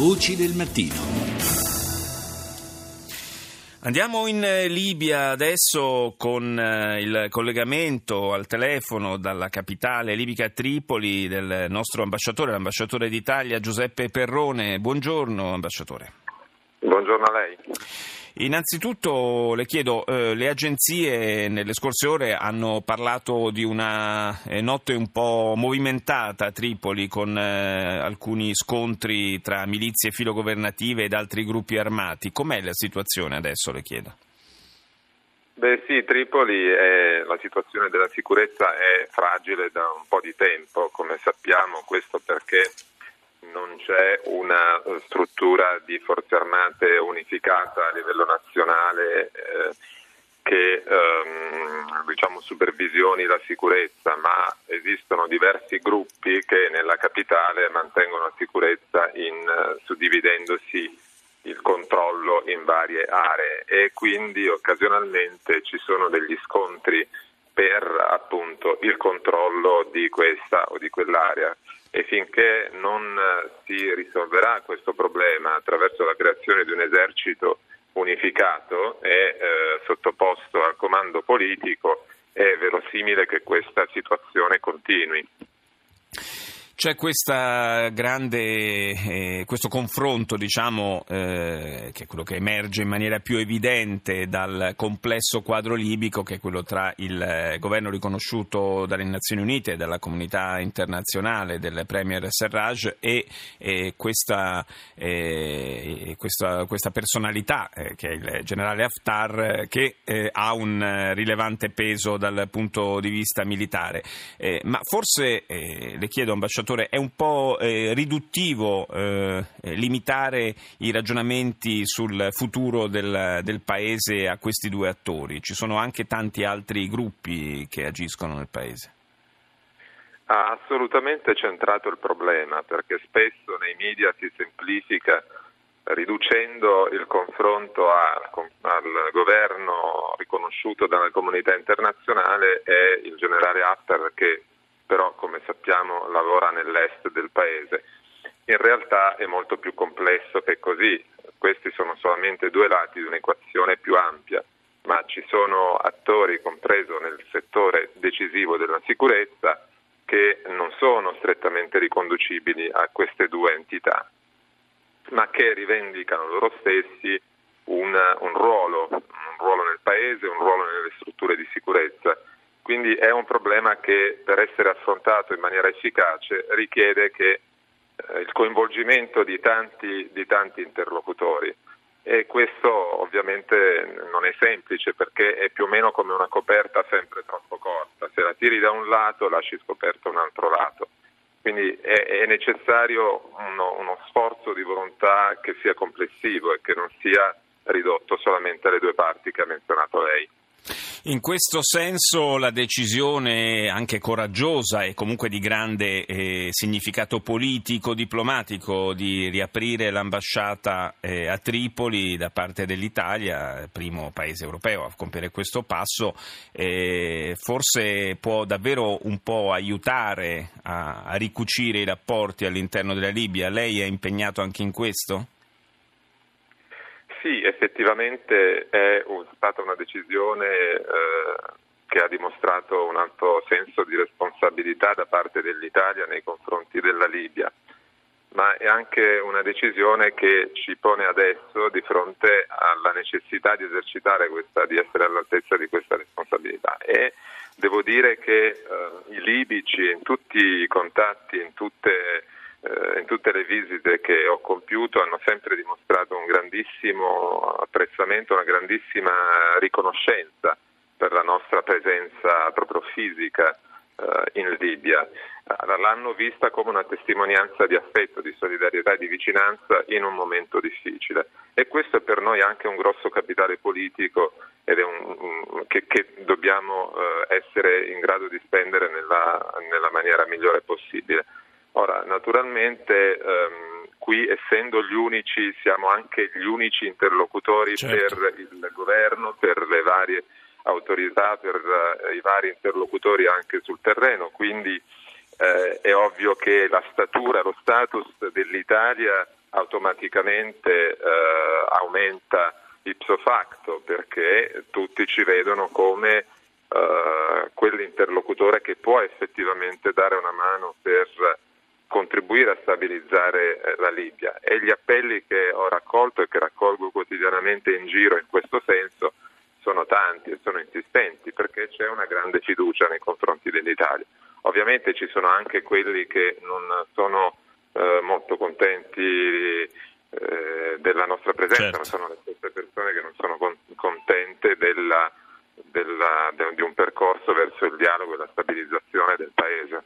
Voci del mattino. Andiamo in eh, Libia adesso con eh, il collegamento al telefono dalla capitale libica Tripoli del nostro ambasciatore, l'ambasciatore d'Italia Giuseppe Perrone. Buongiorno ambasciatore. Buongiorno a lei. Innanzitutto le chiedo, eh, le agenzie nelle scorse ore hanno parlato di una eh, notte un po' movimentata a Tripoli con eh, alcuni scontri tra milizie filogovernative ed altri gruppi armati. Com'è la situazione adesso, le chiedo? Beh sì, Tripoli è, la situazione della sicurezza è fragile da un po' di tempo, come sappiamo, questo perché c'è una eh, struttura di forze armate unificata a livello nazionale eh, che ehm, diciamo, supervisioni la sicurezza, ma esistono diversi gruppi che nella capitale mantengono la sicurezza in, uh, suddividendosi il controllo in varie aree. E quindi occasionalmente ci sono degli scontri per appunto il controllo di questa o di quell'area e finché non eh, si risolverà questo problema attraverso la creazione di un esercito unificato e eh, sottoposto al comando politico è verosimile che questa situazione continui. C'è grande, eh, questo confronto, diciamo, eh, che è quello che emerge in maniera più evidente dal complesso quadro libico, che è quello tra il eh, governo riconosciuto dalle Nazioni Unite e dalla comunità internazionale del Premier Serraj e questa, eh, questa, questa, personalità, eh, che è il generale Haftar, che eh, ha un rilevante peso dal punto di vista militare. ma forse, le chiedo, ambasciatore, Salvatore, è un po' eh, riduttivo eh, limitare i ragionamenti sul futuro del, del, Paese a questi due attori. Ci sono anche tanti altri gruppi che agiscono nel Paese. Ha assolutamente centrato il problema perché spesso nei media si semplifica riducendo il confronto al, al, governo riconosciuto dalla comunità internazionale e il generale Haftar che però come sappiamo lavora nell'est del paese. In realtà è molto più complesso che così, questi sono solamente due lati di un'equazione più ampia, ma ci sono attori, compreso nel settore decisivo della sicurezza, che non sono strettamente riconducibili a queste due entità, ma che rivendicano loro stessi un, un, ruolo, un ruolo nel paese, un ruolo nelle strutture di sicurezza quindi è un problema che per essere affrontato in maniera efficace richiede che, eh, il coinvolgimento di tanti, di tanti interlocutori. E questo ovviamente non è semplice perché è più o meno come una coperta sempre troppo corta, se la tiri da un lato lasci scoperto un altro lato, quindi è, è necessario uno, uno, sforzo di volontà che sia complessivo e che non sia ridotto solamente alle due parti che ha menzionato lei. In questo senso la decisione anche coraggiosa e comunque di grande eh, significato politico, diplomatico di riaprire l'ambasciata eh, a Tripoli da parte dell'Italia, primo paese europeo a compiere questo passo, eh, forse può davvero un po' aiutare a, a ricucire i rapporti all'interno della Libia. Lei è impegnato anche in questo? Sì, effettivamente è stata una decisione eh, che ha dimostrato un alto senso di responsabilità da parte dell'Italia nei confronti della Libia, ma è anche una decisione che ci pone adesso di fronte alla necessità di esercitare questa, di essere all'altezza di questa responsabilità. E devo dire che eh, i libici in tutti i contatti, in tutte in tutte le visite che ho compiuto hanno sempre dimostrato un grandissimo apprezzamento, una grandissima riconoscenza per la nostra presenza proprio fisica eh, in Libia. L'hanno vista come una testimonianza di affetto, di solidarietà e di vicinanza in un momento difficile e questo è per noi anche un grosso capitale politico un, che, che, dobbiamo eh, essere in grado di spendere nella, nella maniera migliore possibile. Ora, naturalmente ehm, qui essendo gli unici, siamo anche gli unici interlocutori certo. per il governo, per le varie autorità, per uh, i vari interlocutori anche sul terreno, quindi eh, è ovvio che la statura, lo status dell'Italia automaticamente eh, aumenta ipso facto perché tutti ci vedono come uh, quell'interlocutore che può effettivamente dare una mano per contribuire a stabilizzare eh, la Libia e gli appelli che ho raccolto e che raccolgo quotidianamente in giro in questo senso sono tanti e sono insistenti perché c'è una grande fiducia nei confronti dell'Italia. Ovviamente ci sono anche quelli che non sono eh, molto contenti eh, della nostra presenza, certo. ma sono le stesse persone che non sono con- contente della, della, de- di un percorso verso il dialogo e la stabilizzazione del Paese.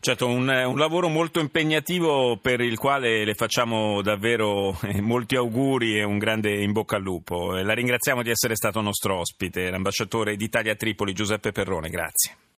Certo, un, un, lavoro molto impegnativo per il quale le facciamo davvero eh, molti auguri e un grande in bocca al lupo. La ringraziamo di essere stato nostro ospite, l'ambasciatore d'Italia a Tripoli Giuseppe Perrone, grazie.